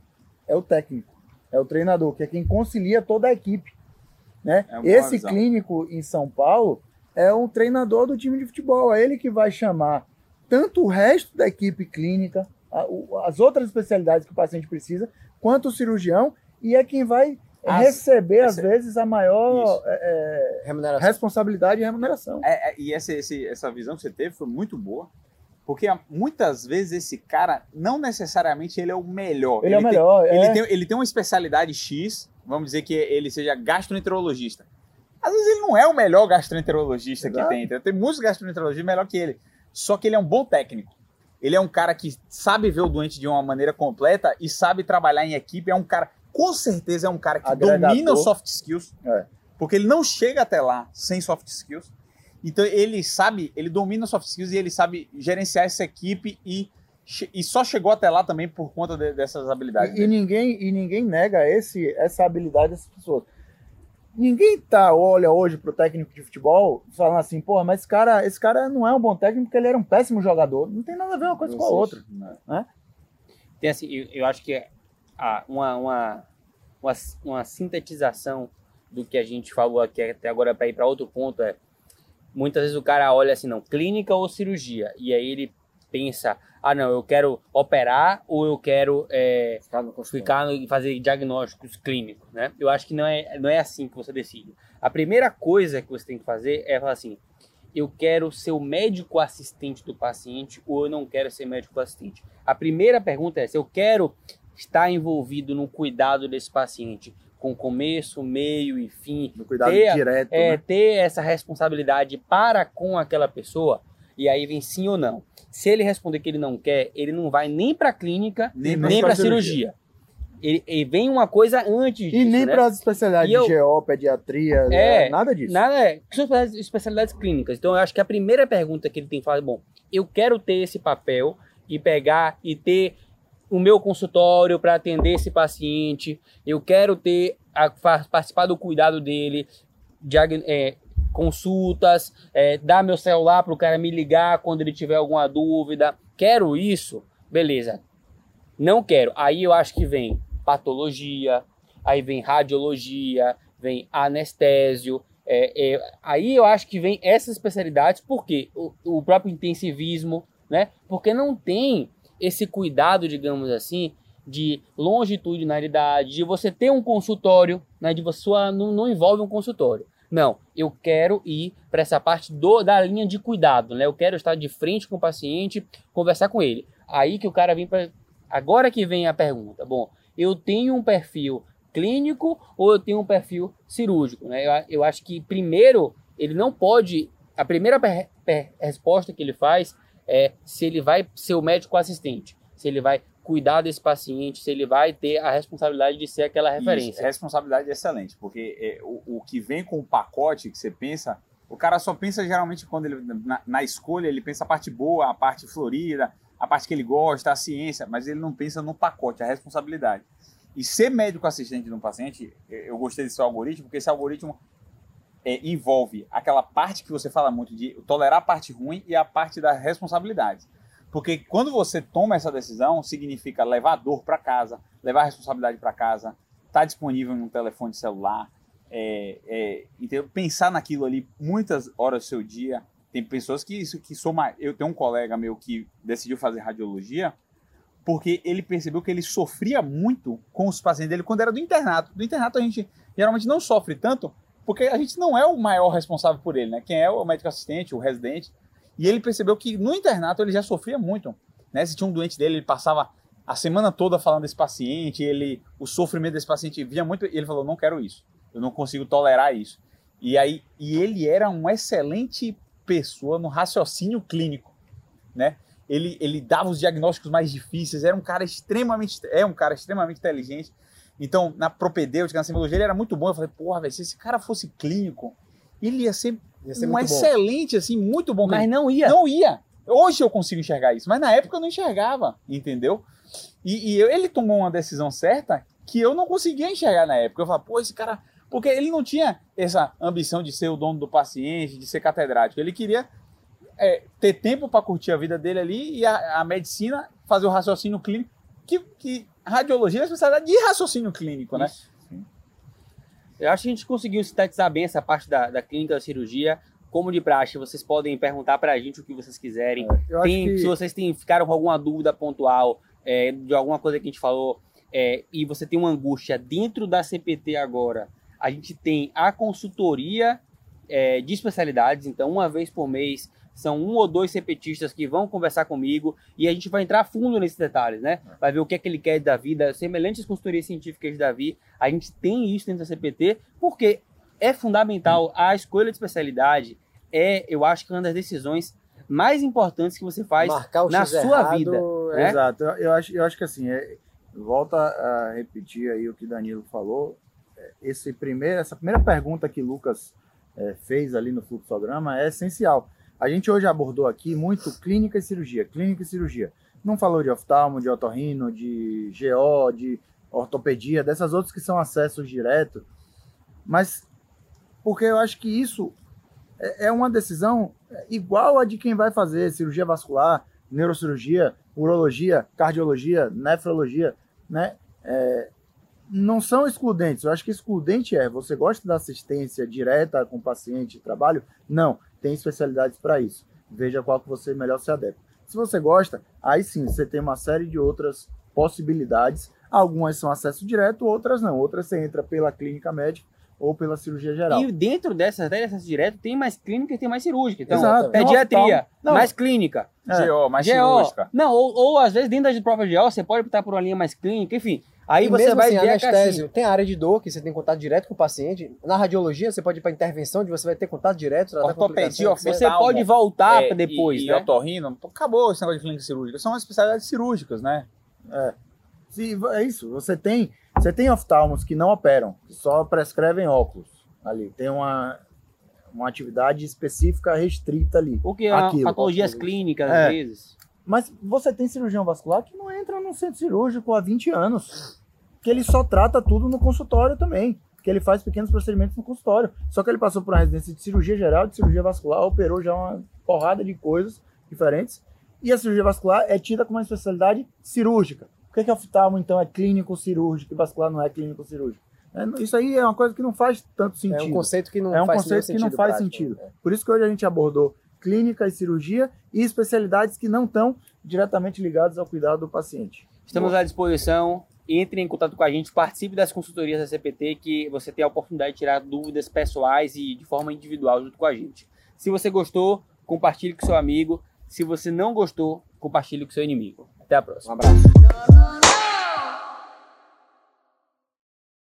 é o técnico, é o treinador, que é quem concilia toda a equipe. Né? É esse visão. clínico em São Paulo é um treinador do time de futebol, é ele que vai chamar tanto o resto da equipe clínica, as outras especialidades que o paciente precisa, quanto o cirurgião, e é quem vai as, receber, às vezes, a maior é, é responsabilidade e remuneração. É, é, e essa, esse, essa visão que você teve foi muito boa, porque muitas vezes esse cara, não necessariamente ele é o melhor. Ele, ele é o melhor. Tem, ele, é. tem, ele tem uma especialidade X, vamos dizer que ele seja gastroenterologista. Às vezes ele não é o melhor gastroenterologista Exato. que tem. Tem muitos gastroenterologistas melhor que ele. Só que ele é um bom técnico. Ele é um cara que sabe ver o doente de uma maneira completa e sabe trabalhar em equipe. É um cara, com certeza, é um cara que Agregador. domina os soft skills. É. Porque ele não chega até lá sem soft skills. Então ele sabe, ele domina os soft skills e ele sabe gerenciar essa equipe e, e só chegou até lá também por conta de, dessas habilidades. E, e, ninguém, e ninguém nega esse, essa habilidade dessas pessoas. Ninguém tá, olha hoje pro técnico de futebol falando assim, pô, mas esse cara, esse cara não é um bom técnico porque ele era um péssimo jogador. Não tem nada a ver uma coisa com a outra. Né? Tem assim, eu, eu acho que é uma, uma, uma, uma sintetização do que a gente falou aqui até agora para ir para outro ponto é muitas vezes o cara olha assim, não, clínica ou cirurgia, e aí ele pensa, ah não, eu quero operar ou eu quero é, ficar e fazer diagnósticos clínicos, né? Eu acho que não é, não é assim que você decide. A primeira coisa que você tem que fazer é falar assim, eu quero ser o médico assistente do paciente ou eu não quero ser médico assistente. A primeira pergunta é se eu quero estar envolvido no cuidado desse paciente com começo, meio e fim. No cuidado ter, direto. É, né? ter essa responsabilidade para com aquela pessoa. E aí vem sim ou não. Se ele responder que ele não quer, ele não vai nem para a clínica, nem, nem para a cirurgia. cirurgia. Ele, ele, vem uma coisa antes disso. E nem né? para as especialidades eu, de GO, pediatria, é, nada disso. Nada é. São especialidades clínicas. Então eu acho que a primeira pergunta que ele tem que fazer, bom, eu quero ter esse papel e pegar e ter o meu consultório para atender esse paciente, eu quero ter a, participar do cuidado dele, de, é, consultas, é, dar meu celular para o cara me ligar quando ele tiver alguma dúvida. Quero isso? Beleza. Não quero. Aí eu acho que vem patologia, aí vem radiologia, vem anestésio. É, é, aí eu acho que vem essas especialidades, porque o, o próprio intensivismo, né? Porque não tem esse cuidado, digamos assim, de longitudinalidade, de você ter um consultório, né, de você não, não envolve um consultório. Não, eu quero ir para essa parte do, da linha de cuidado, né? Eu quero estar de frente com o paciente, conversar com ele. Aí que o cara vem para agora que vem a pergunta. Bom, eu tenho um perfil clínico ou eu tenho um perfil cirúrgico, né? Eu, eu acho que primeiro ele não pode a primeira per, per, resposta que ele faz é se ele vai ser o médico assistente, se ele vai cuidar desse paciente, se ele vai ter a responsabilidade de ser aquela referência. Isso, responsabilidade excelente, porque é, o, o, que vem com o pacote que você pensa, o cara só pensa geralmente quando ele na, na, escolha, ele pensa a parte boa, a parte florida, a parte que ele gosta, a ciência, mas ele não pensa no pacote, a responsabilidade. E ser médico assistente de um paciente, eu gostei desse algoritmo, porque esse algoritmo é, envolve aquela parte que você fala muito de tolerar a parte ruim e a parte da responsabilidade. Porque quando você toma essa decisão, significa levar a dor para casa, levar a responsabilidade para casa, estar tá disponível no telefone celular, é, é, pensar naquilo ali muitas horas do seu dia. Tem pessoas que isso que soma. Eu tenho um colega meu que decidiu fazer radiologia porque ele percebeu que ele sofria muito com os pacientes dele quando era do internato. Do internato a gente geralmente não sofre tanto porque a gente não é o maior responsável por ele, né? Quem é o médico assistente, o residente. E ele percebeu que no internato ele já sofria muito, né? Se tinha um doente dele, ele passava a semana toda falando desse paciente, ele o sofrimento desse paciente via muito, e ele falou: "Não quero isso. Eu não consigo tolerar isso". E aí e ele era uma excelente pessoa no raciocínio clínico, né? Ele, ele dava os diagnósticos mais difíceis, era um cara extremamente é um cara extremamente inteligente. Então, na propedêutica, na simbologia, ele era muito bom. Eu falei, porra, velho, se esse cara fosse clínico, ele Ia ser um muito bom. excelente, assim, muito bom. Mas não ia. Não ia. Hoje eu consigo enxergar isso, mas na época eu não enxergava, entendeu? E, e eu- ele tomou uma decisão certa que eu não conseguia enxergar na época. Eu falava, pô, esse cara. Porque ele não tinha essa ambição de ser o dono do paciente, de ser catedrático. Ele queria é, ter tempo para curtir a vida dele ali e a, a medicina fazer o raciocínio clínico. Que, que radiologia é a especialidade de raciocínio clínico, né? Isso. Eu acho que a gente conseguiu sintetizar bem essa parte da, da clínica da cirurgia. Como de praxe, vocês podem perguntar pra gente o que vocês quiserem. Acho Tem- que- Se vocês têm, ficaram com alguma dúvida pontual é, de alguma coisa que a gente falou é, e você tem uma angústia dentro da CPT agora, a gente tem a consultoria é, de especialidades. Então, uma vez por mês, são um ou dois CPTistas que vão conversar comigo e a gente vai entrar fundo nesses detalhes, né? Vai ver o que é que ele quer da vida, semelhantes consultorias científicas de Davi. A gente tem isso dentro da CPT porque é fundamental a escolha de especialidade. É, eu acho que uma das decisões mais importantes que você faz na sua errado, vida, é- né? Exato. Eu, eu acho, eu acho que assim, é, volta a repetir aí o que Danilo falou. É, Esse primeiro, essa primeira pergunta que Lucas é, fez ali no fluxograma é essencial. A gente hoje abordou aqui muito clínica e cirurgia, clínica e cirurgia. Não falou de oftalmo, de otorrino, de GO, de ortopedia, dessas outras que são acessos direto. Mas porque eu acho que isso é é uma decisão igual a de quem vai fazer cirurgia vascular, neurocirurgia, urologia, cardiologia, nefrologia, né? É, não são excludentes. Eu acho que excludente é você gosta da assistência direta com o paciente, trabalho? Não, tem especialidades para isso. Veja qual que você melhor se adequa. Se você gosta, aí sim você tem uma série de outras possibilidades. Algumas são acesso direto, outras não. Outras você entra pela clínica médica ou pela cirurgia geral. E dentro dessas até acesso direto tem mais clínica e tem mais cirúrgica. Então, Exato. pediatria, mais clínica. É. GO, mais GO. cirúrgica. Não, ou, ou às vezes dentro da própria GO você pode optar por uma linha mais clínica, enfim. Aí e você mesmo vai assim, ver a anestésio, tem a área de dor, que você tem contato direto com o paciente. Na radiologia, você pode ir para intervenção, onde você vai ter contato direto, Ortopedia, complicações. Você pode voltar É, depois, e, né? E otorrino, pô, acabou esse negócio de clínica cirúrgica. São as especialidades cirúrgicas, né? Se, é isso. Você tem, você tem oftalmos que não operam, que só prescrevem óculos ali. Tem uma, uma atividade específica restrita ali. Porque é Aquilo, patologias clínicas, É. às vezes. Mas você tem cirurgião vascular que não entra num centro cirúrgico há 20 anos. Que ele só trata tudo no consultório também. Que ele faz pequenos procedimentos no consultório. Só que ele passou por uma residência de cirurgia geral, de cirurgia vascular, operou já uma porrada de coisas diferentes. E a cirurgia vascular é tida como uma especialidade cirúrgica. Por que, que oftalmo, então, é clínico cirúrgico e vascular não é clínico cirúrgico? É, isso aí é uma coisa que não faz tanto sentido. É um conceito que não É um faz conceito que nenhum não faz prático, sentido. né? Por isso que hoje a gente abordou clínica e cirurgia e especialidades que não estão diretamente ligadas ao cuidado do paciente. Estamos à disposição. Entre em contato com a gente, participe das consultorias da CPT, que você tem a oportunidade de tirar dúvidas pessoais e de forma individual junto com a gente. Se você gostou, compartilhe com seu amigo. Se você não gostou, compartilhe com seu inimigo. Até a próxima. Um abraço.